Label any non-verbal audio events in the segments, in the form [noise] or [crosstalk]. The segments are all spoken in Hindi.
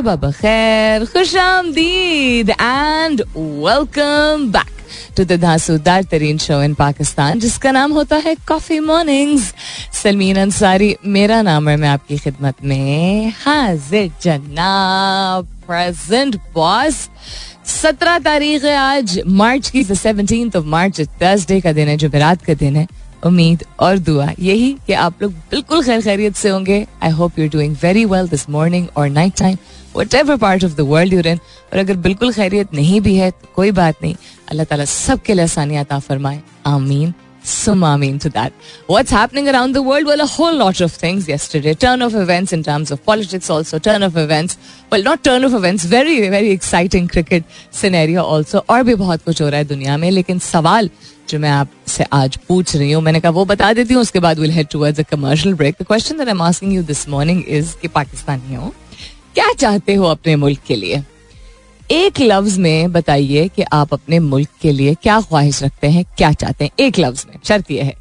सुबह बखैर खुश आमदीद and welcome back to the धांसूदार तरीन शो इन पाकिस्तान जिसका नाम होता है कॉफ़ी मॉर्निंग्स सलमीन अंसारी मेरा नाम है मैं आपकी खिदमत में हाजिर जनाब प्रेजेंट बॉस सत्रह तारीख है आज मार्च की सेवनटीन ऑफ़ मार्च थर्सडे का दिन है जुमेरात का दिन है उम्मीद और दुआ। यही कि आप लोग बिल्कुल खैर खैरियत से होंगे। I hope you doing very well this morning और night time whatever part of the world you're in और अगर बिल्कुल खैरियत नहीं भी है तो कोई बात नहीं। अल्लाह ताला सबके लिए आसानियात फरमाए। आमीन। Sum amin to that. What's happening around the world? Well, a whole lot of things yesterday. Turn of events in terms of politics, also. Turn of events. Well, not turn of events. Very, very exciting cricket scenario also. और भी बहुत कुछ हो रहा है दुनिया में लेकिन सवाल जो मैं आपसे आज पूछ रही हूँ मैंने कहा वो बता देती हूँ उसके बाद will head towards a commercial break the question that I am asking you this morning is कि पाकिस्तानियों क्या चाहते हो अपने मुल्क के लिए एक लफ्ज में बताइए कि आप अपने मुल्क के लिए क्या ख्वाहिश रखते हैं, क्या चाहते हैं। एक लफ्ज में, शर्त यह है।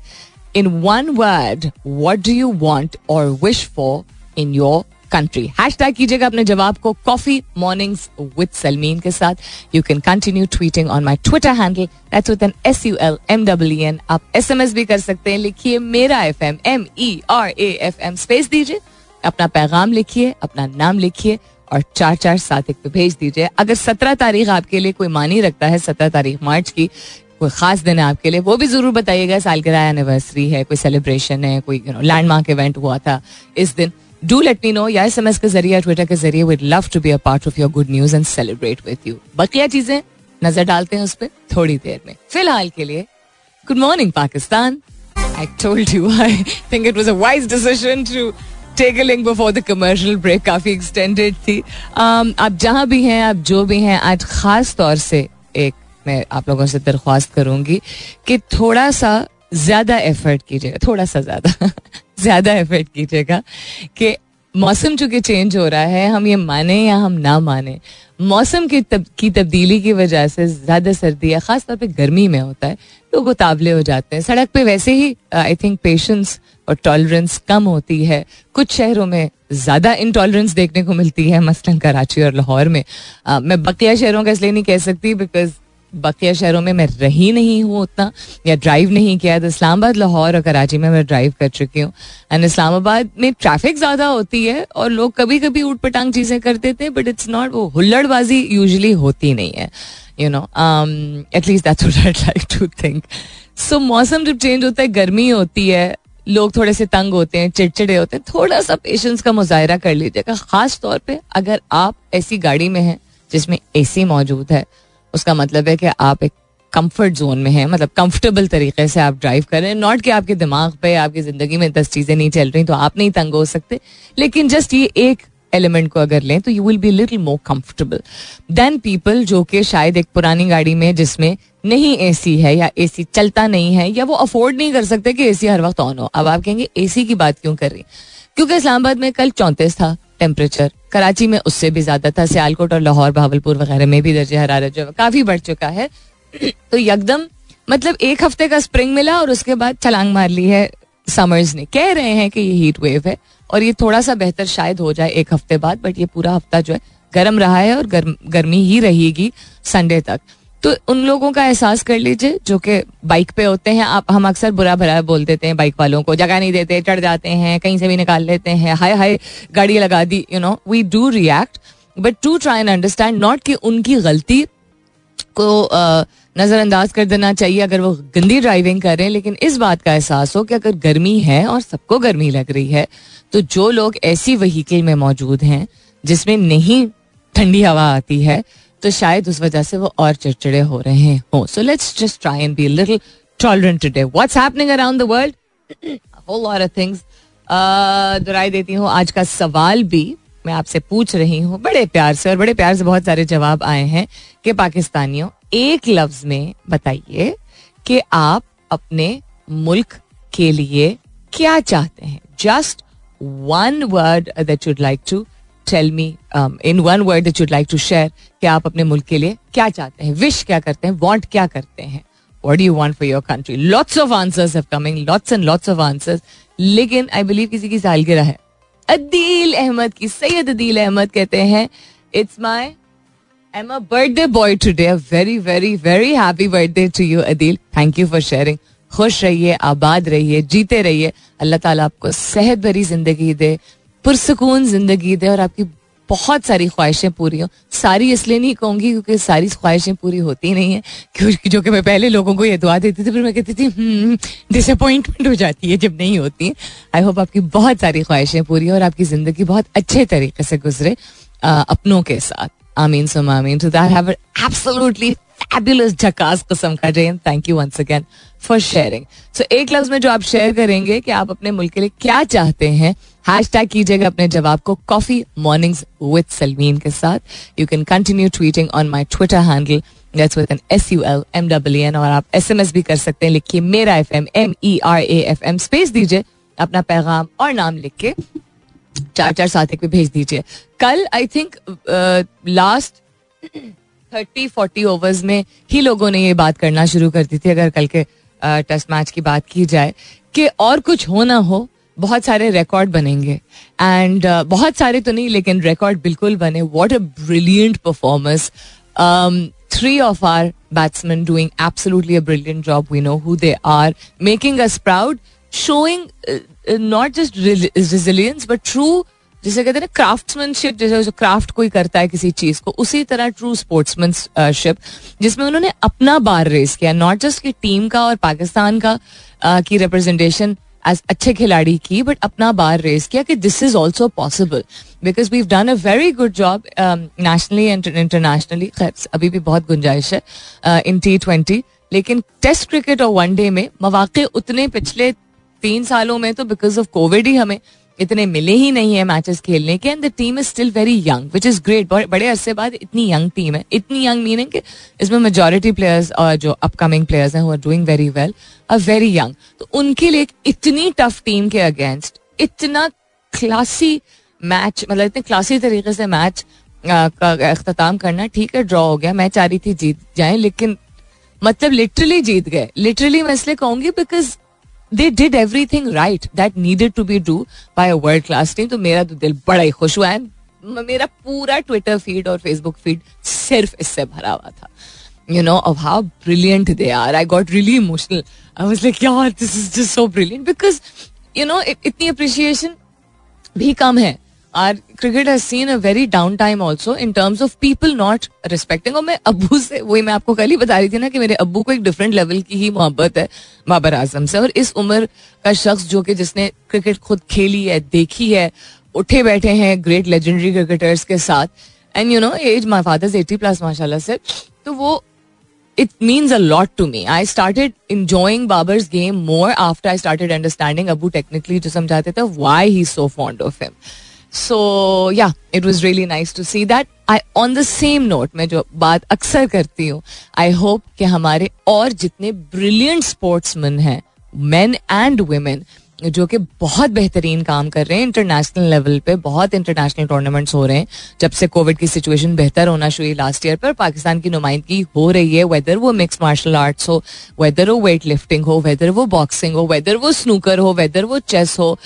In one word what do you want और wish for in your country hashtag कीजिएगा अपने जवाब को कॉफ़ी मॉर्निंग्स विद सलमीन के साथ। You can continue tweeting on my Twitter handle that's with N S U L M W N आप एस एम एस भी कर सकते हैं, लिखिए मेरा F M M E R A F M space दीजिए, अपना पैगाम लिखिए, अपना नाम लिखिए और चार चार सात एक पे भेज दीजिए। अगर सत्रह तारीख आपके लिए कोई मानी रखता है, सत्रह तारीख मार्च की, कोई खास दिन है आपके लिए, वो भी ज़रूर बताइएगा। सालगिरह एनिवर्सरी है, कोई सेलिब्रेशन है, कोई यू नो लैंडमार्क इवेंट हुआ था इस दिन। डू लेट मी नो या एस एम एस के ज़रिए ट्विटर के ज़रिए with love to be a part of your good news and celebrate with you बकिया चीज़ें, नज़र डालते हैं उस पर थोड़ी देर में। फ़िलहाल के लिए good morning Pakistan. I told you I think it was a wise decision to link before the commercial break काफ़ी एक्सटेंडेड थी um, आप जहाँ भी हैं आप जो भी हैं आज खास तौर से एक मैं आप लोगों से दरख्वास्त करूँगी कि थोड़ा सा ज़्यादा एफर्ट कीजिएगा थोड़ा सा ज़्यादा [laughs] ज़्यादा एफर्ट कीजिएगा कि मौसम चूँकि चेंज हो रहा है हम ये माने या हम ना माने मौसम की तब, की तब्दीली की वजह से ज़्यादा सर्दी है खासतौर पर गर्मी में होता है लोग उतावले हो जाते हैं। सड़क पे वैसे ही आई थिंक पेशेंस और टॉलरेंस कम होती है। कुछ शहरों में ज़्यादा इंटॉलरेंस देखने को मिलती है मसलन कराची और लाहौर में। आ, मैं बकिया शहरों का इसलिए नहीं कह सकती बिकॉज़ बकिया शहरों में मैं रही नहीं हूँ उतना, या ड्राइव नहीं किया तो इस्लामाबाद, लाहौर और कराची में मैं ड्राइव कर चुकी हूँ। एंड इस्लामाबाद में ट्रैफ़िक ज़्यादा होती है और लोग कभी कभी ऊट पटांग चीज़ें करते थे बट इट्स नॉट वो हुल्लड़बाजी यूजली होती नहीं है। You know at least I like to think so मौसम जब चेंज होता है, गर्मी होती है, लोग थोड़े से तंग होते हैं, चिड़चिड़े होते हैं, थोड़ा सा पेशेंस का मुजाहरा कर लीजिएगा। खास तौर पे अगर आप ऐसी गाड़ी में हैं जिसमें एसी मौजूद है उसका मतलब है कि आप एक कंफर्ट जोन में हैं मतलब कंफर्टेबल तरीके से आप ड्राइव कर नॉट कि आपके दिमाग पे, आपकी ज़िंदगी में दस चीज़ें नहीं चल रही तो आप नहीं तंग हो सकते। लेकिन जस्ट ये एक एलिमेंट को अगर लें तो you will be little more comfortable than people जो कि शायद एक पुरानी गाड़ी में जिसमें नहीं एसी है या एसी चलता नहीं है, या वो अफोर्ड नहीं कर सकते कि एसी हर वक्त ऑन हो। अब आप कहेंगे एसी की बात क्यों कर रही क्योंकि इस्लामाबाद में कल चौंतीस था। टेम्परेचर कराची में उससे भी ज़्यादा था, सियालकोट और लाहौर भावलपुर वगैरह में भी दर्जे हरारत जो काफ़ी बढ़ चुका है। तो यकदम मतलब एक हफ़्ते का स्प्रिंग मिला और उसके बाद छलांग मार ली है समर्स ने। कह रहे हैं कि ये हीट वेव है और ये थोड़ा सा बेहतर शायद हो जाए एक हफ़्ते बाद बट ये पूरा हफ़्ता जो है, गर्म रहा है और गर्म, गर्मी ही रहेगी संडे तक। तो उन लोगों का एहसास कर लीजिए, जो कि बाइक पे होते हैं। आप, हम अक्सर बुरा भरा बोल देते हैं बाइक वालों को। जगह नहीं देते, चढ़ जाते हैं, कहीं से भी निकाल लेते हैं। हाय हाय, गाड़ी लगा दी you know we do react but to try and understand not कि उनकी गलती को नजरअंदाज कर देना चाहिए अगर वो गंदी ड्राइविंग कर रहे हैं। लेकिन इस बात का एहसास हो कि अगर गर्मी है और सबको गर्मी लग रही है तो जो लोग ऐसी वहीकल में मौजूद हैं, जिसमें नहीं ठंडी हवा आती है तो शायद उस वजह से वो और चिड़चिड़े हो रहे हो। So let's just try and be little tolerant today what's happening around the world whole lot of things दोहराई देती हूँ। आज का सवाल भी मैं आपसे पूछ रही हूँ। बड़े प्यार से और बड़े प्यार से बहुत सारे जवाब आए हैं कि पाकिस्तानियों, एक लफ्ज में बताइए कि आप अपने मुल्क के लिए क्या चाहते हैं? Just one word that you'd like to tell me in one word that you'd like to share कि आप अपने मुल्क के लिए क्या चाहते हैं? विश क्या करते हैं? वॉन्ट क्या करते हैं? What you want for your country lots of answers have coming lots and lots of answers लेकिन आई बिलीव किसी की सालगिरह है। अदील अहमद की, सैयद अदील अहमद कहते हैं it's my um a birthday boy today very very very happy birthday to you Adeel. Thank you for sharing खुश रहिए, आबाद रहिए, जीते रहिए. अल्लाह ताला आपको सेहत भरी ज़िंदगी दे पुरसकून ज़िंदगी दे और आपकी बहुत सारी ख्वाहिशें पूरी हो। सारी इसलिए नहीं कहूँगी क्योंकि सारी ख्वाहिशें पूरी होती नहीं है। क्योंकि जो कि मैं पहले लोगों को ये दुआ देती थी फिर मैं कहती थी डिसअपॉइंटमेंट हम्म, हो जाती है जब नहीं होती। आई होप आपकी बहुत सारी ख्वाहिशें पूरी हो और आपकी ज़िंदगी बहुत अच्छे तरीके से गुजरे अपनों के साथ। आमीन सुम आमीन। To that have absolutely fabulous झकास किस्म का Jain thank you once again for sharing so एक लफ्ज में जो आप शेयर करेंगे कि आप अपने मुल्क के लिए क्या चाहते हैं हैश टैग कीजिएगा अपने जवाब को कॉफ़ी मॉर्निंग विद सलमीन के साथ। You can continue tweeting on my Twitter handle that's with N S U L M W N और आप एस एम एस भी कर सकते हैं। लिखिए मेरा F M M E R A F M space दीजिए अपना पैगाम और नाम लिख के चार चार साथ एक भी भेज दीजिए। कल I think last thirty forty overs में ही लोगों ने ये बात करना शुरू कर दी थी, अगर कल के टेस्ट मैच की बात की जाए, कि और कुछ हो ना हो बहुत सारे रिकॉर्ड बनेंगे। एंड uh, बहुत सारे तो नहीं लेकिन रिकॉर्ड बिल्कुल बने। What a brilliant performance three of our batsmen doing absolutely a brilliant job we know who they are making us proud showing not just resilience but true जिसे कहते हैं ना क्राफ्ट्समैनशिप जैसे क्राफ्ट कोई करता है किसी चीज़ को उसी तरह ट्रू स्पोर्ट्समैनशिप जिसमें उन्होंने अपना बार रेस किया नॉट जस्ट की टीम का और पाकिस्तान का uh, की रिप्रेजेंटेशन एज अच्छे खिलाड़ी की बट अपना बार रेस किया कि this is also possible because we done a very good job nationally and internationally खैर अभी भी बहुत गुंजाइश है इन टी ट्वेंटी लेकिन टेस्ट क्रिकेट और वनडे में मौाक़े उतने पिछले तीन सालों में तो बिकॉज़ ऑफ़ कोविड ही हमें इतने मिले ही नहीं है मैचेस खेलने के and the team is still very young which is great बड़े अरसे बाद इतनी यंग टीम है। इतनी यंग मीनिंग कि इसमें मेजोरिटी प्लेयर्स और जो अपकमिंग प्लेयर्स हैं are doing very well are very young तो उनके लिए इतनी टफ टीम के अगेंस्ट इतना क्लासी मैच मतलब इतने क्लासी तरीके से मैच का अख्ताम करना, ठीक है ड्रॉ हो गया। मैं चाह रही थी जीत जाए, लेकिन मतलब लिटरली जीत गए। लिटरली मैं इसलिए कहूँगी because they did everything right that needed to be do by a world class team तो मेरा तो दिल बड़ा ही खुश हुआ है। मेरा पूरा ट्विटर फ़ीड और फेसबुक फ़ीड सिर्फ़ इससे भरा हुआ था। You know of how brilliant they are I got really emotional I was like यार this is just so brilliant because you know इतनी अप्रिशिएशन भी कम है। Our cricket has seen a very down time also in terms of people not respecting और मैं अबू से, वही मैं आपको कल ही बता रही थी ना कि मेरे अबू को एक डिफरेंट लेवल की ही मोहब्बत है, बाबर आज़म से। और इस उम्र का शख्स जो कि जिसने क्रिकेट खुद खेली है, देखी है, उठे बैठे हैं ग्रेट लेजेंडरी क्रिकेटर्स के साथ। And you know as my father's eighty plus माशाल्लाह से। तो वो it means a lot to me I started enjoying Babar's game more after I started understanding Abu technically, जो समझाते थे why he so fond of him. So yeah it was really nice to see that I on the same note में जो बात अक्सर करती हूँ आई होप कि हमारे और जितने ब्रिलियंट स्पोर्ट्समैन हैं मैन एंड वुमेन जो कि बहुत बेहतरीन काम कर रहे हैं इंटरनेशनल लेवल पे, बहुत इंटरनेशनल टूर्नामेंट्स हो रहे हैं, जब से कोविड की सिचुएशन बेहतर होना शुरू हुई लास्ट ईयर पर, पाकिस्तान की नुमाइंदगी हो रही है वेदर वो मिक्स मार्शल आर्ट्स हो वेदर वो वेट लिफ्टिंग हो वेदर वो बॉक्सिंग हो वेदर वो स्नूकर हो वेदर वो चेस हो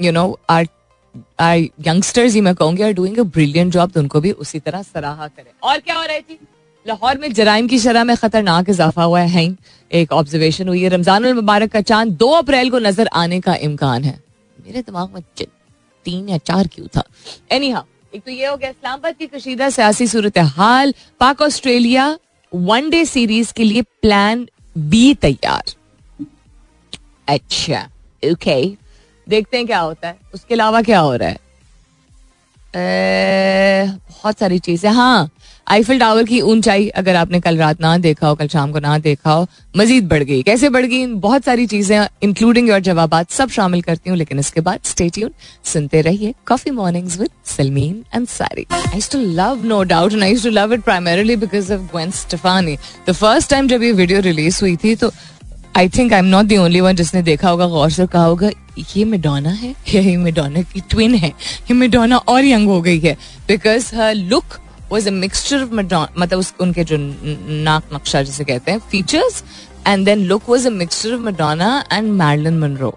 यू नो आर यंगस्टर्स ही मैं कहूँगी are doing a brilliant job तो उनको भी उसी तरह सराहा करें। और क्या हो रही थी लाहौर में जराइम की शरह में खतरनाक इजाफा हुआ है एक ऑब्जर्वेशन हुई है रमज़ान मुबारक का चाँद दो अप्रैल को नज़र आने का इम्कान है। मेरे दिमाग में तीन या चार क्यों था? एनी हाँ एक तो ये हो गया, इस्लामाबाद की कशीदा सियासी सूरत हाल पाक ऑस्ट्रेलिया वनडे सीरीज़ के लिए प्लान बी तैयार। अच्छा ओके okay. देखते हैं क्या होता है। उसके अलावा क्या हो रहा है? बहुत सारी चीज़ें। हाँ आईफिल टावर की ऊंचाई अगर आपने कल रात ना देखा हो, कल शाम को ना देखा हो, मजीद बढ़ गई। कैसे बढ़ गई? बहुत सारी चीज़ें इंक्लूडिंग योर जवाब सब शामिल करती हूँ, लेकिन इसके बाद स्टे ट्यून सुनते रहिए coffee mornings with Salmeen and sorry I too love no doubt I too love it primarily because of Gwen Stefani the first time जब ये वीडियो रिलीज़ हुई थी तो I think I am not the only one जिसने देखा होगा, गौर से कहा होगा ये मेडोना है? या [laughs] ये मेडोना की ट्विन है. ये मेडोना और यंग हो गई है. Because her look was a mixture मतलब उनके जो नाक नक्शा जिसे कहते हैं features and then look was a mixture of Madonna and Marilyn Monroe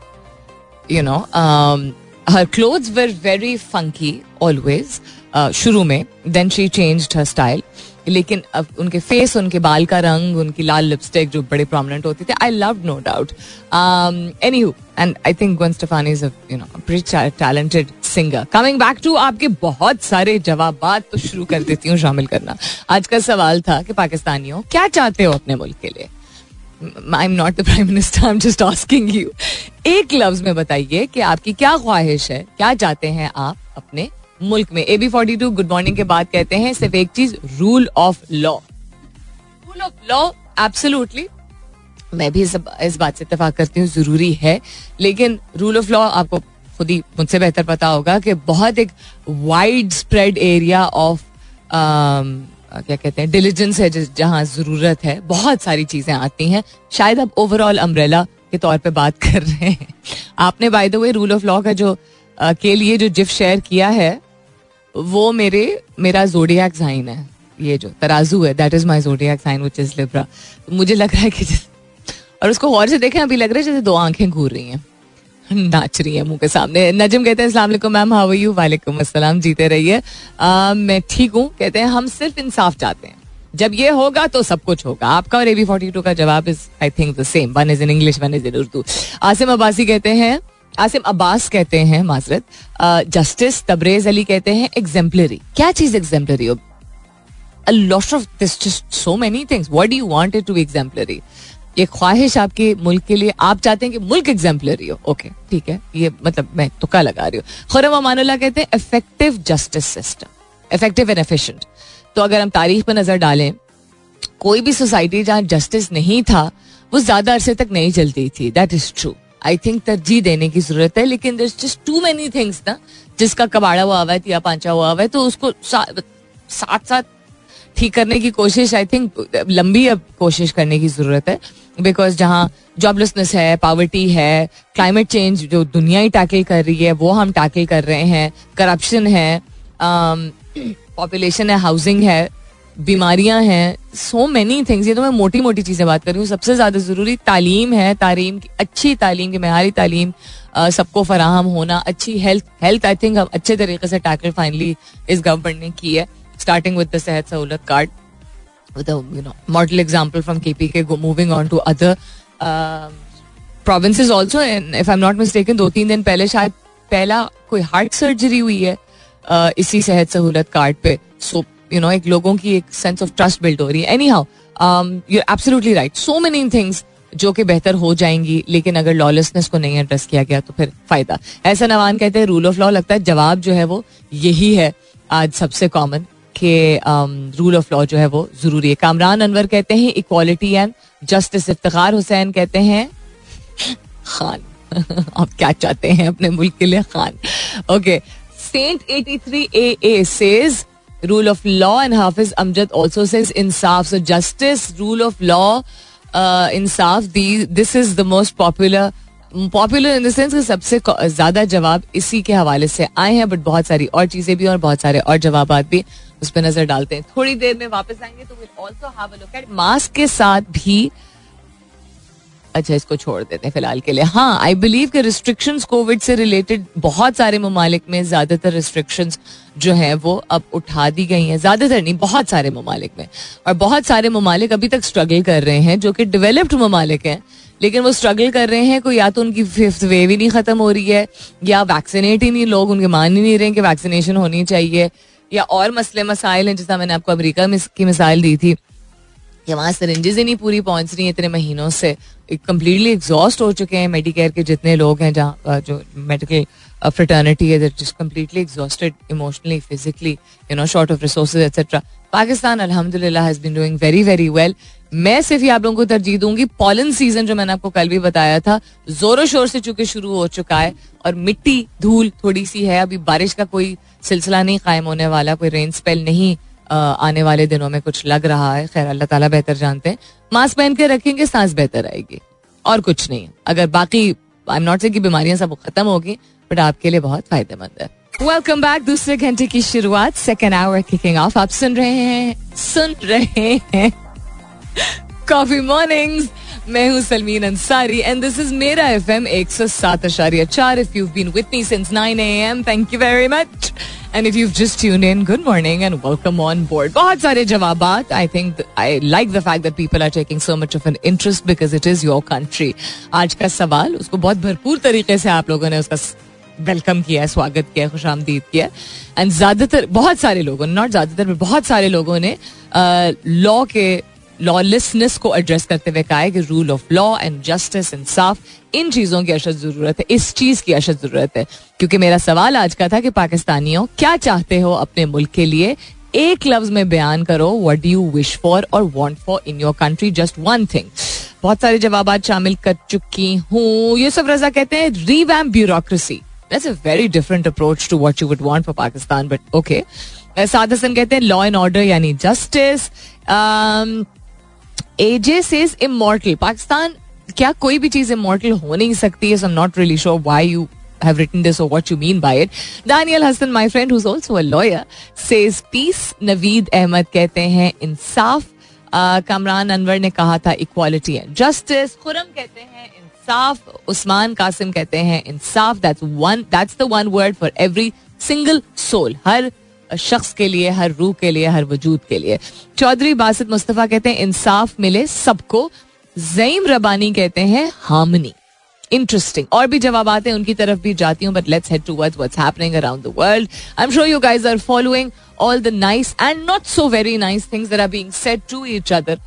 you know her clothes were very funky always शुरू में. Then she change her style लेकिन अब उनके फेस उनके बाल का रंग, उनकी लाल लिपस्टिक जो बड़े प्रोमिनेंट होती थी I love no doubt any and I think Gwen Stefani is you know talented singer coming back to आपके बहुत सारे जवाब तो शुरू कर देती हूँ शामिल करना। आज का सवाल था कि पाकिस्तानियों क्या चाहते हो अपने मुल्क के लिए? I am not the prime minister I am just asking you एक लफ्ज में बताइए कि आपकी क्या ख्वाहिश है? क्या चाहते हैं आप अपने मुल्क में। A B forty two good morning के बाद कहते हैं, सिर्फ़ एक चीज़ rule of law rule of law absolutely मैं भी इस बात से इतफाक करती हूँ, ज़रूरी है। लेकिन रूल ऑफ़ लॉ आपको खुद ही मुझसे बेहतर पता होगा कि बहुत एक वाइड स्प्रेड एरिया ऑफ़ क्या कहते हैं डिलीजेंस है जहाँ ज़रूरत है। बहुत सारी चीज़ें आती हैं। शायद आप ओवरऑल अम्ब्रेला के तौर पे बात कर रहे हैं। आपने by the way rule of law का जो के लिए जो जिफ शेयर किया है वो मेरे, मेरा जोडियाक साइन है। ये जो, तराजू है that is my zodiac sign which is Libra मुझे लग रहा है कि और उसको और से देखें, अभी लग रहा है जैसे दो आँखें घूर रही हैं। नाच रही है मुँह के सामने। नजम कहते हैं, अस्सलाम मैम हाउ यू वालेकुम अस्सलाम, जीते रहिए। मैं ठीक हूँ। कहते हैं, हम सिर्फ़ इंसाफ चाहते हैं। जब ये होगा तो सब कुछ होगा। आपका और ए बी फोर्टी टू का जवाब is I think the same one is in English one is in Urdu Asim Abbasi कहते हैं आसिम अब्बास कहते हैं, माजरत। जस्टिस तबरेज अली कहते हैं एग्जेम्पलरी क्या चीज़ एग्जेम्पलरी हो? A lot of this just so many things. What do you want it to be exemplary? ये ख्वाहिश आपके मुल्क के लिए, आप चाहते हैं कि मुल्क एग्जाम्पलरी हो। ओके ठीक है। ये मतलब मैं तुक्का लगा रही हूँ। खुरम अमानुल्लाह कहते हैं effective justice system effective and efficient तो अगर हम तारीख पर नज़र डालें, कोई भी सोसाइटी जहाँ जस्टिस नहीं था, वो ज़्यादा अरसे तक नहीं चलती थी। That is true I think तरजीह देने की ज़रूरत है, लेकिन there just too many things ना, जिसका कबाड़ा हुआ हुआ है या पांचा हुआ हुआ है तो उसको साथ साथ ठीक करने की कोशिश आई थिंक लंबी अब कोशिश करने की ज़रूरत है बिकॉज़ जहाँ जॉबलेसनेस है पावर्टी है क्लाइमेट चेंज जो दुनिया ही टैकल कर रही है, वो हम टैकल कर रहे हैं करप्शन है पॉपुलेशन है हाउसिंग है बीमारियाँ हैं सो मेनी थिंग्स ये तो मैं मोटी मोटी चीज़ें बात कर रही हूँ। सबसे ज़्यादा ज़रूरी तालीम है तालीम की अच्छी तालीम की मैारी तालीम सबको फराहम होना अच्छी हेल्थ हेल्थ आई थिंक अच्छे तरीके से टैकल फाइनली इस गवर्नमेंट ने की है। Starting with the Sehat Sahulat card a you know model example from KPK go, moving on to other uh, provinces also and if I'm not mistaken दो तीन दिन पहले शायद पहला कोई हार्ट सर्जरी हुई है इसी सेहत सहूलत कार्ड पे। सो यू नो एक लोगों की एक सेंस ऑफ़ ट्रस्ट बिल्ड हो रही है. Anyhow you absolutely right so many things जो कि बेहतर हो जाएँगी, लेकिन अगर लॉलेसनेस को नहीं एड्रेस किया गया तो फिर फ़ायदा. ऐसा नवान कहते हैं रूल ऑफ़ लॉ लगता है, जवाब जो है वो यही है आज सबसे कॉमन कि रूल ऑफ़ लॉ जो है वो ज़रूरी है. कामरान अनवर कहते हैं equality and justice Iftar Hussain कहते हैं, खान. [laughs] आप क्या चाहते हैं अपने मुल्क के लिए, Khan? Okay sent 83 A A says rule of law and Hafiz Amjad also says Insaf so justice rule of law Insaf this is the most popular popular in the sense सबसे ज़्यादा जवाब इसी के हवाले से आए हैं बट बहुत सारी और चीज़ें भी और बहुत सारे और जवाब भी उस पर नज़र डालते हैं थोड़ी देर में वापस आएँगे तो also have a look at mask के साथ भी अच्छा इसको छोड़ देते हैं फ़िलहाल के लिए। हाँ आई बिलीव कि रिस्ट्रिक्शन कोविड से रिलेटेड बहुत सारे ममालिक में ज़्यादातर रिस्ट्रिक्शन जो है वो अब उठा दी गई हैं। ज़्यादातर नहीं, बहुत सारे ममालिक में। और बहुत सारे ममालिक अभी तक स्ट्रगल कर रहे हैं, जो कि डेवलप्ड ममालिक हैं, लेकिन वो स्ट्रगल कर रहे हैं कोई या तो उनकी फिफ्थ वेव ही नहीं खत्म हो रही है, या वैक्सीनेट ही नहीं, लोग उनके मान ही नहीं रहे कि वैक्सीनेशन होनी चाहिए, या और मसले, मसाइल हैं, जैसा मैंने आपको अमरीका की मिसाइल दी थी, कि वहाँ सरेंजेस ही नहीं पूरी पहुँच रही इतने महीनों से। कम्प्लीटली एग्जॉस्ट हो चुके हैं मेडिकेयर के जितने लोग हैं जहाँ जो मेडिकल फ्रेटर्निटी है that completely exhausted emotionally physically you know short of resources etcetera Pakistan, अल्हम्दुलिल्लाह has been doing very very well मैं सिर्फ़ ही आप लोगों को तरजीह दूँगी पॉलन सीज़न जो मैंने आपको कल भी बताया था, जोरों शोर से चूँकि शुरू हो चुका है और मिट्टी धूल थोड़ी सी है, अभी बारिश का कोई सिलसिला नहीं, कायम होने वाला, कोई रेन स्पेल नहीं आने वाले दिनों में कुछ लग रहा है। खैर, अल्लाह ताला बेहतर जानते हैं। मास्क पहन के रखेंगे, सांस बेहतर आएगी। और कुछ नहीं। अगर बाकी आई एम नॉट से बीमारियाँ सब खत्म होगी बट आपके लिए बहुत फ़ायदेमंद है। वेलकम बैक दूसरे घंटे की शुरुआत। सेकेंड आवर किकिंग ऑफ़ आप सुन रहे हैं, सुन रहे हैं। कॉफ़ी मॉर्निंग्स मैं हूँ Salmeen Ansari and this is मेरा एफ़ एम एक सौ सात अशारिया चार if you been with me since nine A M thank you very much and if you just tune in good morning and welcome on board बहुत सारे जवाब I think I like the fact that people are taking so much of an interest because it is your country आज का सवाल, उसको बहुत भरपूर तरीके से आप लोगों ने उसका वेलकम किया है, स्वागत किया खुश आमदीद किया एंड ज़्यादातर, बहुत सारे लोगों ने नॉट ज़्यादातर बहुत सारे लोगों ने लॉ के लॉलेसनेस को एड्रेस करते हुए कहा है कि rule of law and justice इंसाफ इन चीज़ों की अशद ज़रूरत है इस चीज़ की अशद ज़रूरत है। क्योंकि मेरा सवाल आज का था कि पाकिस्तानियों क्या चाहते हो अपने मुल्क के लिए? एक लफ्ज में बयान करो what do you wish for और want for in your country just one thing बहुत सारे जवाब शामिल कर चुकी हूँ। ये सब रजा कहते हैं revamp bureaucracy That's a very different approach to what you would want for Pakistan, but okay. Saad Hasan कहते हैं लॉ एंड ऑर्डर यानी justice AJ says immortal Pakistan क्या कोई भी चीज़ इमोर्टल हो नहीं सकती है not really sure why you have written this or what you mean by it. Daniel Hassan, my friend, who's also a lawyer, says peace. Naveed Ahmed कहते हैं इंसाफ कमरान अनवर ने कहा था इक्वालिटी एंड जस्टिस खुरम कहते हैं इंसाफ उस्मान कासिम कहते हैं इंसाफ that's one that's the one word for every single soul हर शख्स के लिए, हर रूह के लिए, हर वजूद के लिए। चौधरी बासित मुस्तफ़ा कहते हैं, इंसाफ मिले सबको। जईम रबानी कहते हैं, हामनी। इंटरेस्टिंग और भी जवाब आते हैं उनकी तरफ़ भी जाती हूँ but let's head towards what's happening around the world I am sure you guys are following all the nice and not so very nice things that are being said to each other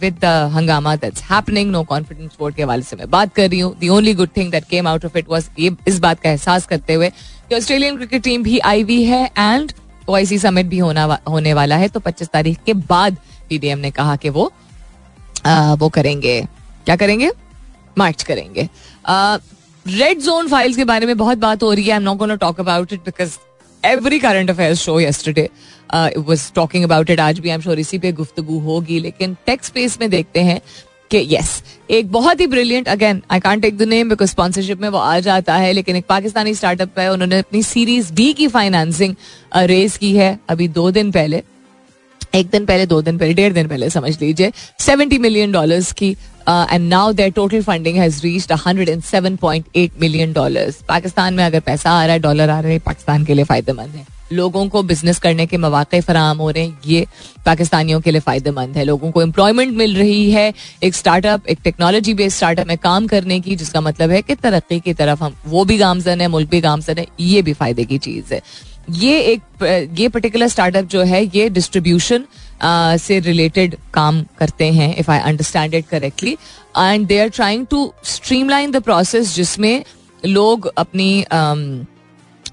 with the हंगामा that's happening no confidence vote के हवाले से मैं बात कर रही हूँ। The only good thing that came out of it was ये, इस बात का एहसास करते हुए कि ऑस्ट्रेलियन क्रिकेट टीम भी आई हुई है एंड ओआईसी समिट भी होना होने वाला है तो 25 तारीख के बाद पीडीएम ने कहा कि वो आ, वो करेंगे। क्या करेंगे? मार्च करेंगे। रेड जोन फाइल्स के बारे में बहुत बात हो रही है। I am not gonna talk about it because every current affairs show yesterday was talking about it आज भी आई एम श्योर इसी पे गुफ्तगु होगी लेकिन टेक्स स्पेस में देखते हैं। कि यस एक बहुत ही brilliant again I can't take the name because sponsorship में वो आ जाता है, लेकिन एक पाकिस्तानी स्टार्टअप है, उन्होंने अपनी सीरीज़ बी की फाइनेंसिंग रेज की है अभी दो दिन पहले। एक दिन पहले, दो दिन पहले, डेढ़ दिन पहले, समझ लीजिए सेवेंटी मिलियन डॉलर्स की and now their total funding has reached hundred and seven point eight million dollars Pakistan में अगर पैसा आ रहा है डॉलर आ रहे हैं, पाकिस्तान के लिए फ़ायदेमंद है। लोगों को बिज़नेस करने के मौके फराम हो रहे हैं, ये पाकिस्तानियों के लिए फ़ायदेमंद है। लोगों को एम्प्लॉयमेंट मिल रही है, एक स्टार्टअप एक टेक्नोलॉजी बेस्ड स्टार्टअप में काम करने की, जिसका मतलब है कि तरक्की की तरफ़ हम, वो भी गामजन है, मुल्क भी गामजन है, ये भी फ़ायदे की चीज़ है। ये एक, ये पर्टिकुलर स्टार्टअप जो है, ये डिस्ट्रीब्यूशन से रिलेटेड काम करते हैं if I understand it correctly and they are trying to streamline the process जिसमें लोग अपनी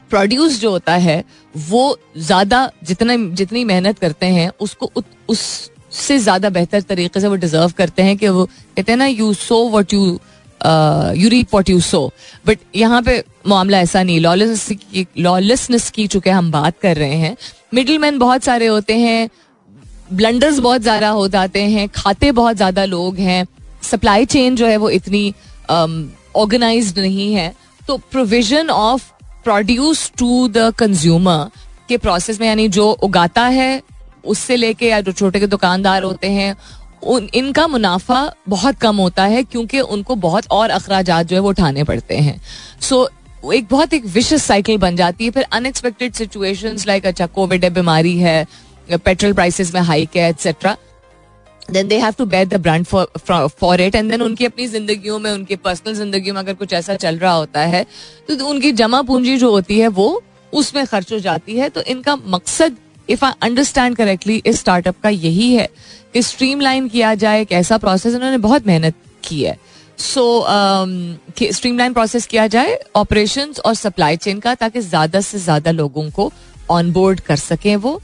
प्रोड्यूस जो होता है, वो ज़्यादा जितना, जितनी मेहनत करते हैं, उसको उससे ज़्यादा बेहतर तरीके से वो डिजर्व करते हैं कि वो कहते हैं ना you so what you you reap what you sow but यहाँ पे मामला ऐसा नहीं लॉलेसनेस की लॉलेसनेस की चुके हम बात कर रहे हैं मिडिल मैन बहुत सारे होते हैं ब्लंडर्स बहुत ज़्यादा हो जाते हैं खाते बहुत ज़्यादा लोग हैं सप्लाई चेन जो है वो इतनी ऑर्गेनाइज um, नहीं है तो provision of produce to the consumer के प्रोसेस में यानी जो उगाता है उससे लेके या जो छोटे के दुकानदार होते हैं उन इनका मुनाफा बहुत कम होता है क्योंकि उनको बहुत और अखराज जो है वो उठाने पड़ते हैं। सो so, एक बहुत एक विशेष साइकिल बन जाती है। फिर अनएक्सपेक्टेड सिचुएशंस लाइक अच्छा कोविड है बीमारी है पेट्रोल प्राइसेस में हाइक है etcetera then they have to bear the brunt for it and then उनकी अपनी जिंदगियों में उनकी पर्सनल ज़िंदगी में अगर कुछ ऐसा चल रहा होता है तो उनकी जमा पूंजी जो होती है वो उसमें खर्च हो जाती है। तो इनका मकसद इफ़ आई अंडरस्टैंड करेक्टली इस स्टार्टअप का यही है कि स्ट्रीमलाइन किया जाए, एक ऐसा प्रोसेस उन्होंने बहुत मेहनत की है। सो स्ट्रीमलाइन प्रोसेस किया जाए ऑपरेशन और सप्लाई चेन का, ताकि ज़्यादा से ज़्यादा लोगों को ऑन बोर्ड कर सकें वो।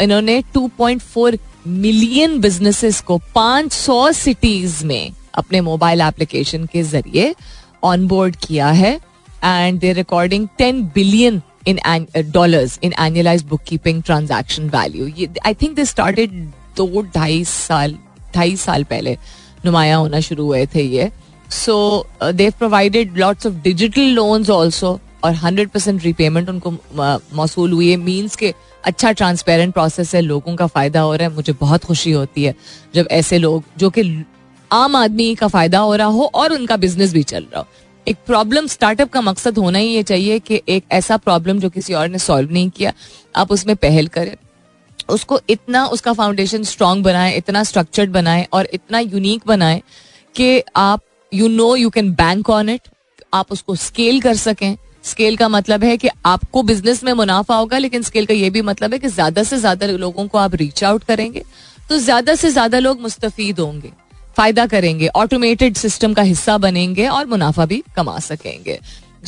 इन्होंने 2.4 मिलियन बिजनेसेस को 500 सिटीज़ में अपने मोबाइल एप्लीकेशन के ज़रिए ऑन बोर्ड किया है। And they recording 10 billion in dollars in annualised book keeping transaction value I think they started दो ढाई साल ढाई साल पहले नुमाया होना शुरू हुए थे ये so they've provided lots of digital loans also और हंड्रेड परसेंट रिपेमेंट उनको मौसू हुई है। मीन्स के अच्छा ट्रांसपेरेंट प्रोसेस है, लोगों का फ़ायदा हो रहा है। मुझे बहुत खुशी होती है जब ऐसे लोग, जो कि आम आदमी का फ़ायदा हो रहा हो और उनका बिज़नेस भी चल रहा हो। एक प्रॉब्लम स्टार्टअप का मकसद होना ही ये चाहिए कि एक ऐसा प्रॉब्लम जो किसी और ने सॉल्व नहीं किया, आप उसमें पहल करें। उसको इतना उसका फाउंडेशन स्ट्रांग बनाए, इतना स्ट्रक्चर्ड बनाए और इतना यूनिक बनाए कि आप you know you can bank on it आप उसको स्केल कर सकें। स्केल का मतलब है कि आपको बिज़नेस में मुनाफा होगा, लेकिन स्केल का ये भी मतलब है कि ज़्यादा से ज़्यादा लोगों को आप रीच आउट करेंगे। तो ज़्यादा से ज़्यादा लोग मुस्तफीद होंगे। फ़ायदा करेंगे ऑटोमेटेड सिस्टम का हिस्सा बनेंगे और मुनाफा भी कमा सकेंगे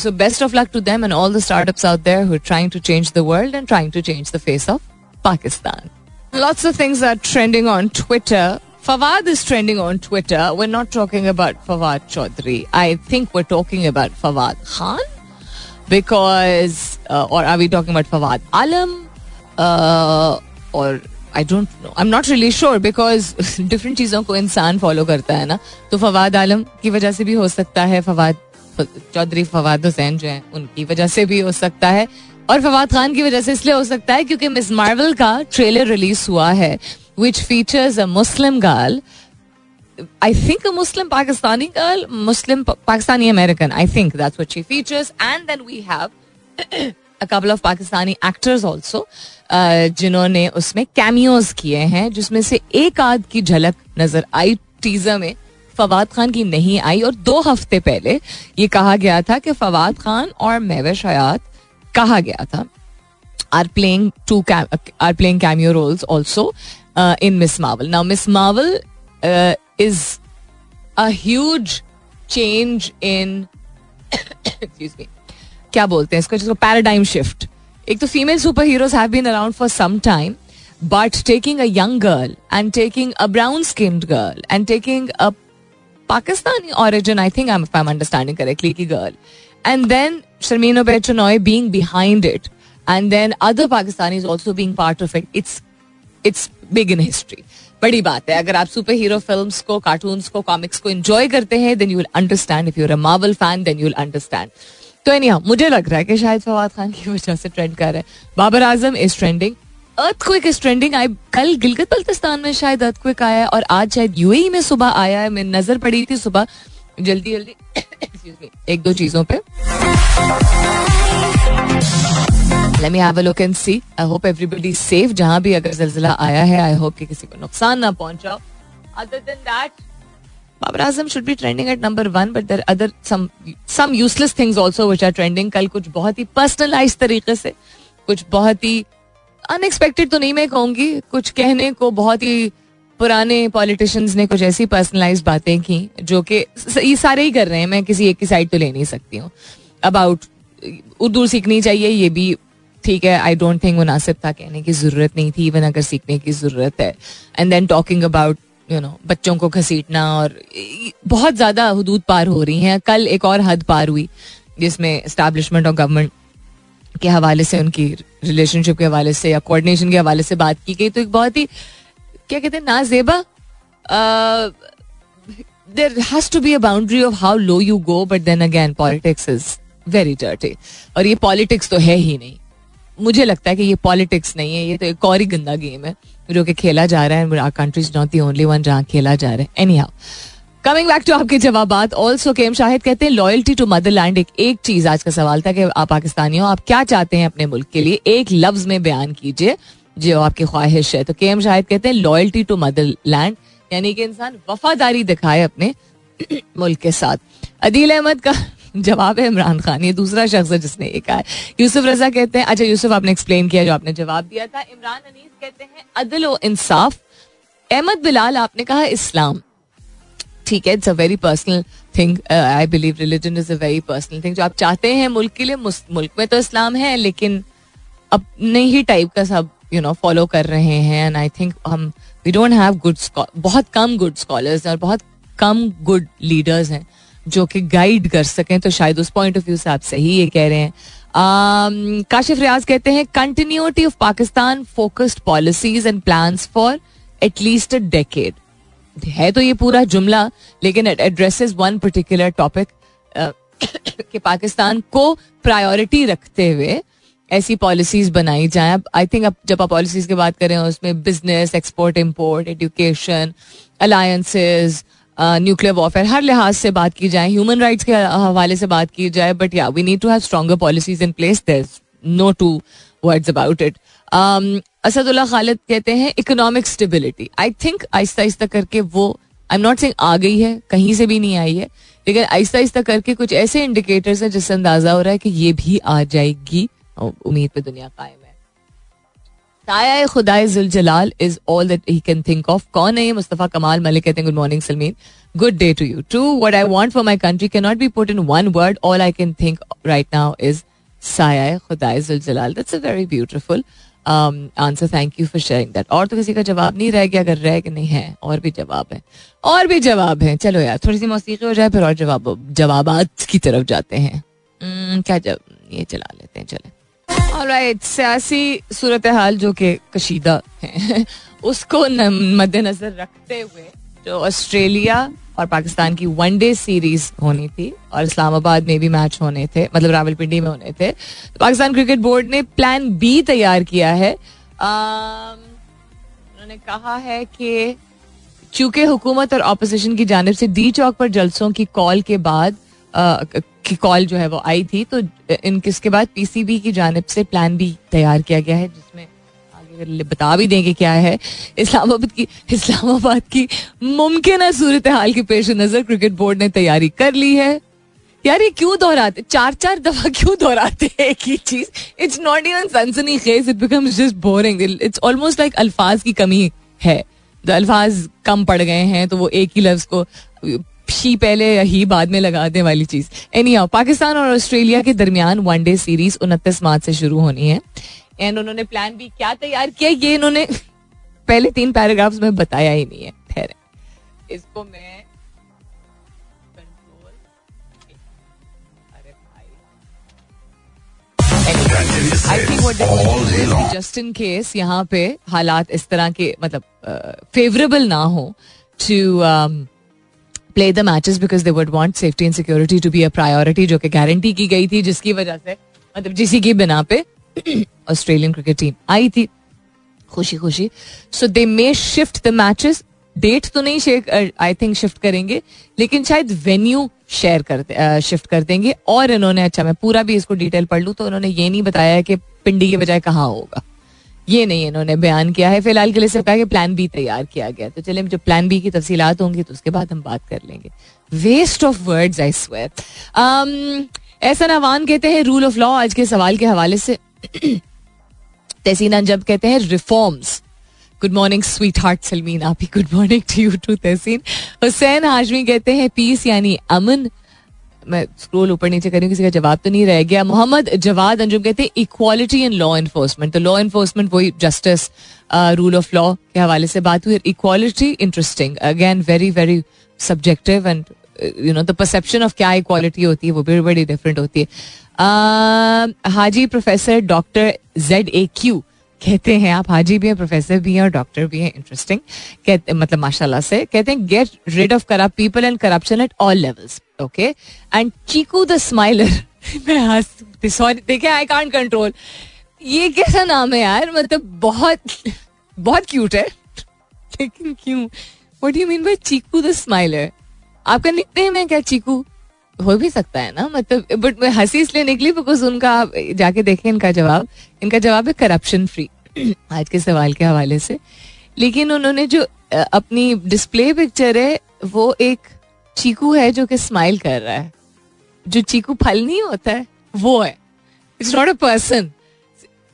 so best of luck to them and all the startups out there who trying to change the world and trying to change the face of Pakistan Lots of things are trending on Twitter. Fawad is trending on Twitter. We're not talking about Fawad Chaudhry. I think we're talking about Fawad Khan because, uh, or are we talking about Fawad Alam? Uh, or I don't I am not really sure because different चीज़ों को इंसान फॉलो करता है ना। तो फवाद आलम की वजह से भी हो सकता है, फवाद, चौधरी फवाद हुसैन जो है, उनकी वजह से भी हो सकता है। और फवाद खान की वजह से इसलिए हो सकता है क्योंकि मिस मार्वल का ट्रेलर रिलीज़ हुआ है which features a Muslim girl I think Muslim Pakistani girl Muslim Pakistani American I think that's what she features and then we have couple of Pakistani actors also जिन्होंने उसमें कैमियोज किए हैं, जिसमें से एक आध की झलक नज़र आई टीजर में, फवाद खान की नहीं आई और दो हफ़्ते पहले ये कहा गया था कि फवाद खान और मेवश हयात कहा गया था are playing two are playing cameo roles also in Miss Marvel now Miss Marvel is a huge change in क्या बोलते हैं इसको जिसको पैराडाइम शिफ्ट एक तो female super heroes have been around for some time but taking a young girl and taking a brown skinned girl and taking a Pakistani I think I'm, if I'm understanding correctly, की girl. And then Sharmeen Oberchanoy being behind it. And then other Pakistanis also being part of it. It's it's big in history. बड़ी बात है अगर आप सुपर हीरो फ़िल्म को कार्टून को कॉमिक्स को एंजॉय करते हैं then you will understand if you're a Marvel fan then you will understand तो एनी मुझे लग रहा है कि शायद फवाद खान की वजह से ट्रेंड कर रहे हैं। Babar Azam is trending earthquake is trending आई कल गिलगित बल्तिस्तान में शायद अर्थक्विक आया है और आज शायद यूएई में सुबह आया है। मैं नज़र पड़ी थी सुबह। जल्दी जल्दी एक दो चीज़ों पे। Let me have a look and see. I hope everybody safe. जहाँ भी अगर जल्जला आया है आई होप कि किसी को नुकसान ना पहुंचाओ other than that Babar Azam should be trending at number one but there other some useless things also which are trending कल कुछ बहुत ही पर्सनलाइज तरीके से, कुछ बहुत ही अनएक्सपेक्टेड तो नहीं मैं कहूँगी, कुछ कहने को बहुत ही पुराने पॉलिटिशियंस ने कुछ ऐसी पर्सनलाइज बातें की जो कि ये सारे ही कर रहे हैं, मैं किसी एक की साइड तो ले नहीं सकती हूँ। अबाउट उर्दू सीखनी चाहिए, ये भी ठीक है आई डोंट थिंक मुनासिब था, कहने की ज़रूरत नहीं थी इवन अगर सीखने की ज़रूरत है। And then talking about you know बच्चों को घसीटना और बहुत ज़्यादा हदूद पार हो रही हैं। कल एक और हद पार हुई, जिसमें इस्टेब्लिशमेंट और गवर्नमेंट के हवाले से, उनकी रिलेशनशिप के हवाले से या कोऑर्डिनेशन के हवाले से बात की गई। तो एक बहुत ही, क्या कहते हैं, नाजेबा there has to be a boundary of how low you go but then again politics is very dirty और ये पॉलिटिक्स तो है ही नहीं। मुझे लगता है कि ये पॉलिटिक्स नहीं है, ये तो एक और ही गंदा गेम है। जो कि खेला जा रहा है country is not the only one जहाँ खेला जा रहा है। Anyhow coming back to आपके जवाब ऑल्सो केम शाहिद कहते हैं लॉयल्टी टू मदरलैंड एक एक चीज़ आज का सवाल था कि आप पाकिस्तानी हो आप क्या चाहते हैं अपने मुल्क के लिए? एक लफ्ज में बयान कीजिए जो आपकी ख्वाहिश है। तो के एम शाहिद कहते हैं लॉयल्टी टू मदर लैंड यानी कि इंसान वफादारी दिखाए अपने [clears throat] मुल्क के साथ। अदील अहमद का जवाब है इमरान खान, ये दूसरा शख्स है जिसने ये कहा है यूसुफ रजा कहते हैं अच्छा यूसुफ, आपने एक्सप्लेन किया जो आपने जवाब दिया था। इमरान अनीस कहते हैं, अदल व इंसाफ, अहमद बिलाल, आपने कहा इस्लाम। ठीक है it's a very personal thing I believe religion is a very personal thing जो आप चाहते हैं मुल्क के लिए मुल्क में तो इस्लाम है, लेकिन अपने ही टाइप का सब यू नो फॉलो कर रहे हैं एंड आई थिंक हम वी डोंट हैव गुड बहुत कम गुड स्कॉलर्स और बहुत कम गुड लीडर्स हैं। जो कि गाइड कर सकें तो शायद उस पॉइंट ऑफ़ व्यू से आप सही ये कह रहे हैं। Um, काशिफ रियाज कहते हैं continuity of Pakistan focused policies and plan for at least a decade है तो ये पूरा जुमला लेकिन एड्रेसेस वन पर्टिकुलर टॉपिक कि पाकिस्तान को प्रायोरिटी रखते हुए ऐसी पॉलिसीज़ बनाई जाए। आई थिंक अब जब आप पॉलिसीज़ की बात करें उसमें business export import education alliances nuclear warfare हर लिहाज से बात की जाए ह्यूमन राइट्स के हवाले से बात की जाए बट या we need to have stronger policies in place there no two words about it Asadullah Khalid कहते हैं इकोनॉमिक स्टेबिलिटी आई थिंक आहिस्ता आहिस्ता करके वो आई एम नॉट सेइंग आ गई है, कहीं से भी नहीं आई है, लेकिन आहिस्ता आहिस्ता करके कुछ ऐसे इंडिकेटर्स हैं जिससे अंदाज़ा हो रहा है कि ये भी आ जाएगी उम्मीद पे दुनिया कायम साया खुदाए जलाल is all that he can think of कौन है मुस्तफ़ा कमाल मलिक कहते हैं good morning Salmeen. Good day to you too what I want for my country can not be put in one word all I can think right now is साया खुदाए जलाल that's a very beautiful answer thank you for sharing that और तो किसी का जवाब नहीं रह गया, अगर रह कि नहीं है, और भी जवाब है। और भी जवाब है। चलो यार थोड़ी सी मौसीकी हो जाए, फिर और जवाब जवाब की तरफ़ जाते हैं। क्या जब ये चला लेते हैं, चले। सियासी सूरत हाल जो कि कशीदा है, उसको मद्देनजर रखते हुए जो ऑस्ट्रेलिया और पाकिस्तान की वनडे सीरीज़ होनी थी और इस्लामाबाद में भी मैच होने थे मतलब रावलपिंडी में होने थे तो पाकिस्तान क्रिकेट बोर्ड ने प्लान बी तैयार किया है। उन्होंने कहा है कि चूँकि हुकूमत और अपोजिशन की जानब से डी चौक पर जलसों की कॉल के बाद की कॉल जो है वो आई थी तो इन किसके बाद पीसीबी की जानब से प्लान भी तैयार किया गया है, जिसमें आगे बता भी देंगे क्या है। इस्लामाबाद की इस्लामाबाद की मुमकिन सूरत हाल के पेश नज़र, क्रिकेट बोर्ड ने तैयारी कर ली है। यार, ये क्यों दोहराते? चार चार दफ़ा [laughs] क्यों दोहराते हैं एक ही चीज़? इट्स नॉट इवन सनसनी खेज it becomes just boring it's almost like अल्फाज की कमी है। अल्फाज कम पड़ गए हैं तो वो एक ही लफ्ज को शी पहले ही बाद में लगाने वाली चीज़। एनी पाकिस्तान और ऑस्ट्रेलिया के दरमियान वनडे सीरीज़ उनतीस मार्च से शुरू होनी है। एंड उन्होंने प्लान भी क्या तैयार किया ये इन्होंने पहले तीन पैराग्राफ्स में बताया ही नहीं है। ठहरे इसको मैं जस्ट इन केस यहाँ पे हालात इस तरह के मतलब फेवरेबल ना हो to play the matches because they would want safety and security to be a priority जो कि गारंटी की गई थी, जिसकी वजह से मतलब जिसी की बिना पे ऑस्ट्रेलियन क्रिकेट टीम आई थी। खुशी खुशी। So they may shift the matches date तो नहीं आई थिंक शिफ्ट करेंगे, लेकिन शायद वेन्यू शेयर कर शिफ्ट कर देंगे। और इन्होंने अच्छा मैं पूरा भी इसको डिटेल पढ़ लूँ तो उन्होंने ये नहीं बताया कि पिंडी के बजाय कहाँ होगा। ये नहीं, इन्होंने बयान किया है। फ़िलहाल के लिए सिर्फ़ कहा कि प्लान बी तैयार किया गया तो चले जब प्लान बी की तफसीलात होंगी तो उसके बाद हम बात कर लेंगे। Waste of words I swear ऐसा नवान कहते हैं रूल ऑफ़ लॉ आज के सवाल के हवाले से। [clears throat] तहसीन अंजब कहते हैं reforms good morning sweet heart Salmeen आप ही good morning to you too Tehseen. Hussain Hazmi कहते हैं पीस यानी अमन. मैं स्क्रोल ऊपर नीचे करूँ किसी का जवाब तो नहीं रह गया। मोहम्मद जवाद अंजुम कहते इक्वालिटी इन लॉ इन्फोर्समेंट तो लॉ इन्फोर्समेंट वही जस्टिस रूल ऑफ़ लॉ के हवाले से बात हुई equality interesting again very very subjective and you know the perception of क्या इक्वालिटी होती है वो भी बड़ी डिफरेंट होती है। Uh, Haji professor doctor Z A Q कहते हैं आप हाजी भी हैं प्रोफेसर भी हैं और डॉक्टर भी हैं इंटरेस्टिंग कहते मतलब माशाल्लाह से कहते हैं get rid of corrupt people and corruption at all levels okay and Chiku the smiler मैं सॉरी देखे आई कांट कंट्रोल ये कैसा नाम है यार? मतलब बहुत बहुत क्यूट है। [laughs] लेकिन क्यों? What you mean by Chiku the smiler आपका निकनेम है क्या चीकू हो भी सकता है ना? मतलब बट मैं हँसी इसलिए निकली बिकॉज़ उनका आप जाके देखें इनका जवाब। इनका जवाब है करप्शन फ्री [clears throat] आज के सवाल के हवाले से। लेकिन उन्होंने जो अपनी डिस्प्ले पिक्चर है, वो एक चीकू है जो कि स्माइल कर रहा है। जो चीकू फल नहीं होता है, वो है। It's not a person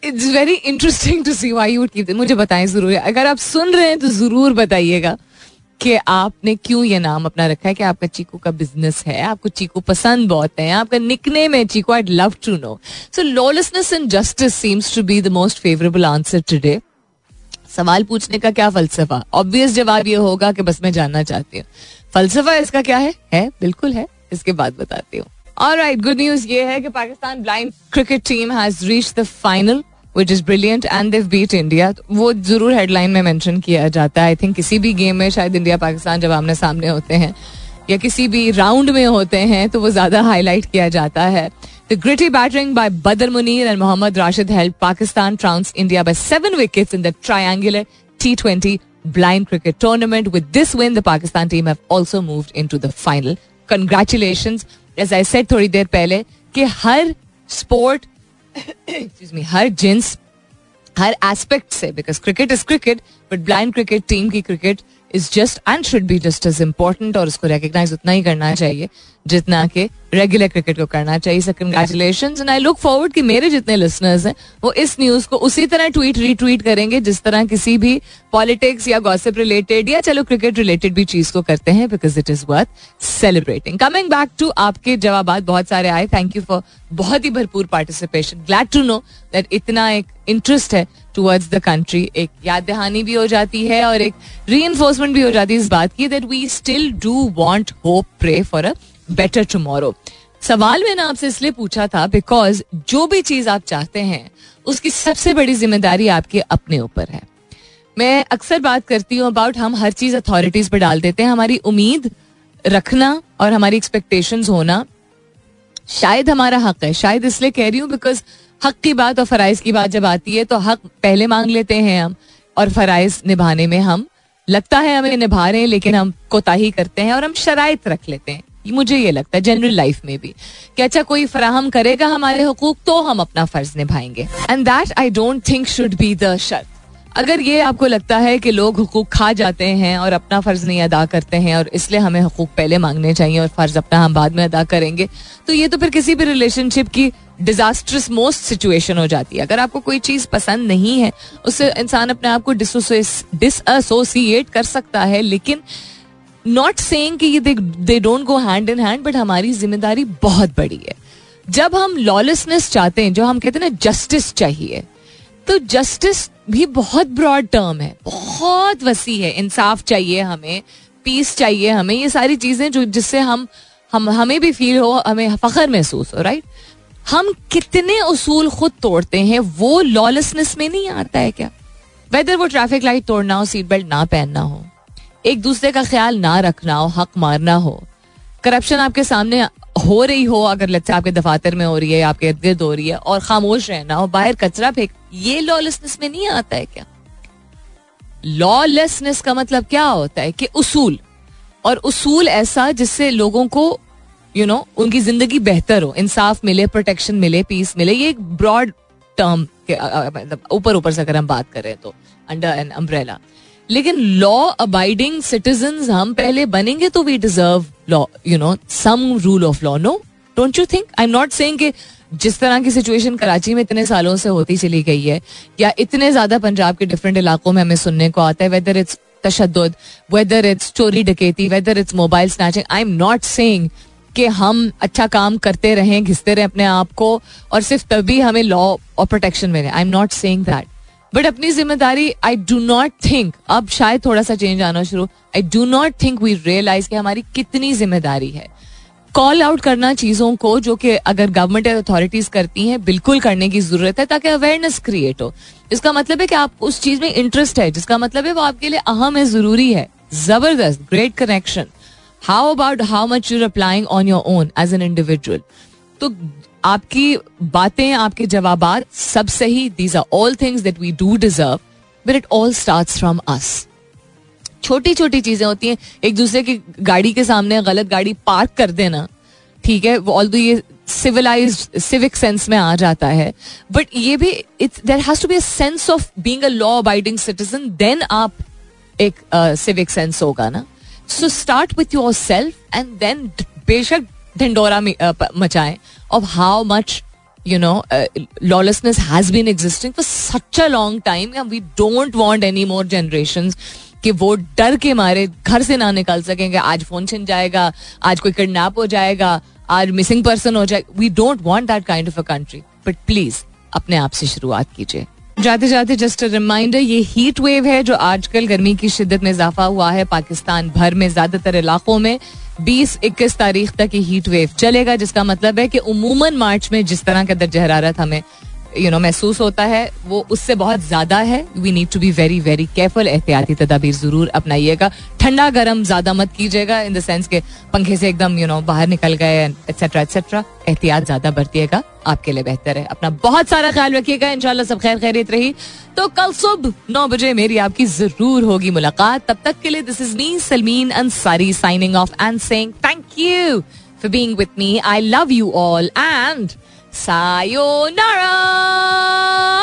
it's very interesting to see why keep मुझे बताएँ ज़रूर। अगर आप सुन रहे हैं तो ज़रूर बताइएगा कि आपने क्यों ये नाम अपना रखा है कि आपका चीकू का बिज़नेस है, आपको चीकू पसंद बहुत है, आपका nickname Chiku I love to know so lawlessness and justice seems to be the most favourable answer today सवाल पूछने का क्या फलसफा? ऑब्वियस जवाब ये होगा कि बस मैं जानना चाहती हूँ। फलसफा इसका क्या है? है, बिल्कुल है। इसके बाद बताती हूँ। और राइट गुड न्यूज़ ये है कि Pakistan blind cricket team has reach the final which is brilliant and they've beat India वो ज़रूर हेडलाइन में मेंशन किया जाता है। आई थिंक किसी भी गेम में शायद इंडिया पाकिस्तान जब आमने सामने होते हैं, या किसी भी राउंड में होते हैं तो वो ज़्यादा हाईलाइट किया जाता है। The gritty batting by Badar Munir and Mohammad Rashid help Pakistan trounce India by seven wickets in the triangular T twenty blind cricket tournament. With this win, the Pakistan team have also moved into the final. Congratulations. As I said थोड़ी देर पहले कि हर स्पोर्ट [coughs] हर जिन्स हर एस्पेक्ट से because cricket is cricket but blind cricket team की cricket Is just and should be just as important और उसको रिकग्नाइज उतना ही करना चाहिए जितना कि रेगुलर क्रिकेट को करना चाहिए। So congratulation and I look forward कि मेरे जितने लिसनर्स हैं, वो इस न्यूज़ को उसी तरह ट्वीट रीट्वीट करेंगे जिस तरह किसी भी पॉलिटिक्स या गॉसिप रिलेटेड या चलो क्रिकेट रिलेटेड भी चीज़ को करते हैं because it is worth celebrating coming back to आपके जवाब बहुत सारे आए। थैंक यू फॉर बहुत ही भरपूर participation glad to know that इतना एक इंटरेस्ट है टूवर्ड्स द कंट्री एक याद दहानी भी हो जाती है और एक री एनफोर्समेंट भी हो जाती है इस बात की that we still do want hope pray for a better tomorrow सवाल मैंने आपसे इसलिए पूछा था बिकॉज़ जो भी चीज़ आप चाहते हैं, उसकी सबसे बड़ी ज़िम्मेदारी आपके अपने ऊपर है। मैं अक्सर बात करती हूँ अबाउट हम हर चीज़ अथॉरिटीज पर डाल देते हैं, हमारी उम्मीद रखना और हमारी एक्सपेक्टेशंस होना। शायद हमारा हक है। शायद इसलिए कह रही हूँ बिकॉज़ हक की बात और फराइज की बात जब आती है तो हक पहले मांग लेते हैं हम और फराइज निभाने में हम, लगता है हमें निभा रहे हैं, लेकिन हम कोताही करते हैं और हम शराइत रख लेते हैं। मुझे ये लगता है जनरल लाइफ में भी। कि अच्छा कोई फराहम करेगा हमारे हकूक तो हम अपना फ़र्ज़ निभाएँगे। And that I don't think should be the शर्त अगर ये आपको लगता है कि लोग हुकूक खा जाते हैं और अपना फ़र्ज़ नहीं अदा करते हैं और इसलिए हमें हकूक पहले मांगने चाहिए और फ़र्ज़ अपना हम बाद में अदा करेंगे तो ये तो फिर किसी भी रिलेशनशिप की डिजास्ट्रस मोस्ट सिचुएशन हो जाती है। अगर आपको कोई चीज़ पसंद नहीं है उससे इंसान अपने आप को डिसोसिएट कर सकता है, लेकिन नॉट सेइंग कि ये they don't go hand in hand but हमारी ज़िम्मेदारी बहुत बड़ी है। जब हम लॉलेसनेस चाहते हैं, जो हम कहते हैं ना जस्टिस चाहिए तो जस्टिस भी बहुत ब्रॉड टर्म है। बहुत वसी है। इंसाफ चाहिए हमें पीस चाहिए हमें, ये सारी चीज़ें जो जिससे हम हम, हमें भी फील हो, हमें फखर महसूस हो राइट हम कितने उसूल खुद तोड़ते हैं, वो लॉलेसनेस में नहीं आता है क्या? वेदर वो ट्रैफ़िक लाइट तोड़ना हो सीट बेल्ट ना पहनना हो, एक दूसरे का ख्याल ना रखना हो, हक मारना हो करप्शन आपके सामने हो रही हो अगर लगता आपके दफातर में हो रही है आपके इर्द गिर्द हो रही है और खामोश रहना हो बाहर कचरा फेंक ये लॉलेसनेस में नहीं आता है क्या? लॉलेसनेस का मतलब क्या होता है कि उसूल और उसूल ऐसा जिससे लोगों को यू you नो know, उनकी ज़िंदगी बेहतर हो इंसाफ मिले प्रोटेक्शन मिले पीस मिले ये एक ब्रॉड टर्म मतलब ऊपर ऊपर से अगर हम बात करें तो अंडर एन अम्ब्रेला लेकिन लॉ अबाइडिंग सिटीजन हम पहले बनेंगे तो we deserve law you know some rule of law no don't you think I am not कि जिस तरह की सिचुएशन कराची में इतने सालों से होती चली गई है, या इतने ज़्यादा पंजाब के डिफरेंट इलाकों में हमें सुनने को आता है वेदर इट्स तशद वेदर इट्स चोरी डकेती whether it's mobile snatching I am not saying कि हम अच्छा काम करते रहें, घिसते रहें अपने आप को, और सिर्फ़ तभी हमें लॉ और प्रोटेक्शन मिले। I am not saying that but अपनी ज़िम्मेदारी आई डू नॉट थिंक अब शायद थोड़ा सा चेंज आना शुरू। I do not think we realise कि हमारी कितनी ज़िम्मेदारी है। कॉल आउट करना चीज़ों को जो कि अगर गवर्नमेंट अथॉरिटीज करती हैं, बिल्कुल करने की ज़रूरत है ताकि अवेयरनेस क्रिएट हो। इसका मतलब है कि आप उस चीज़ में इंटरेस्ट है, जिसका मतलब है वो आपके लिए अहम है, ज़रूरी है। ज़बरदस्त great connection how about how much you're applying on your own as an individual तो आपकी बातें आपके जवाब सब सही these are all things that we do deserve but it all start from us छोटी छोटी चीज़ें होती हैं एक दूसरे की गाड़ी के सामने गलत गाड़ी पार्क कर देना ठीक है ऑल दो ये सिविलाइज सिविक सेंस में आ जाता है बट ये भी it's there has to be a sense of being a law abiding citizen then आप एक सिविक uh, सेंस होगा ना. So start with yourself and then बेशक ढिंडोरा मचाएँ of how much you know lawlessness been existing for such a long time, and we don't want any more generations कि वो डर के मारे घर से ना निकल सकेंगे। आज फ़ोन छिन जाएगा, आज कोई किडनैप हो जाएगा, आज मिसिंग पर्सन हो जाएगा we don't want that kind of a country but please अपने आप से शुरुआत कीजिए। जाते जाते जस्ट रिमाइंडर ये हीट वेव है जो आजकल गर्मी की शिद्दत में इजाफा हुआ है पाकिस्तान भर में, ज़्यादातर इलाकों में। 20-21 तारीख तक ये हीट वेव चलेगा, जिसका मतलब है कि उमूमन मार्च में जिस तरह का दर्ज हरारत हमें यू नो महसूस होता है, वो उससे बहुत ज़्यादा है। We need to be very very careful एहतियाती तदाबीर ज़रूर अपनाइएगा। ठंडा गर्म ज़्यादा मत कीजिएगा इन द सेंस के पंखे से एकदम यू नो बाहर निकल गए एक्सेट्रा एक्सेट्रा एहतियात ज़्यादा बरतिएगा, आपके लिए बेहतर है। अपना बहुत सारा ख्याल रखिएगा, इंशाल्लाह सब खैर खैरियत रही। तो कल सुबह नौ बजे मेरी आपकी ज़रूर होगी मुलाकात। तब तक के लिए this is me Salmeen Ansari signing off and saying thank you for being with me I love you all and さようなら。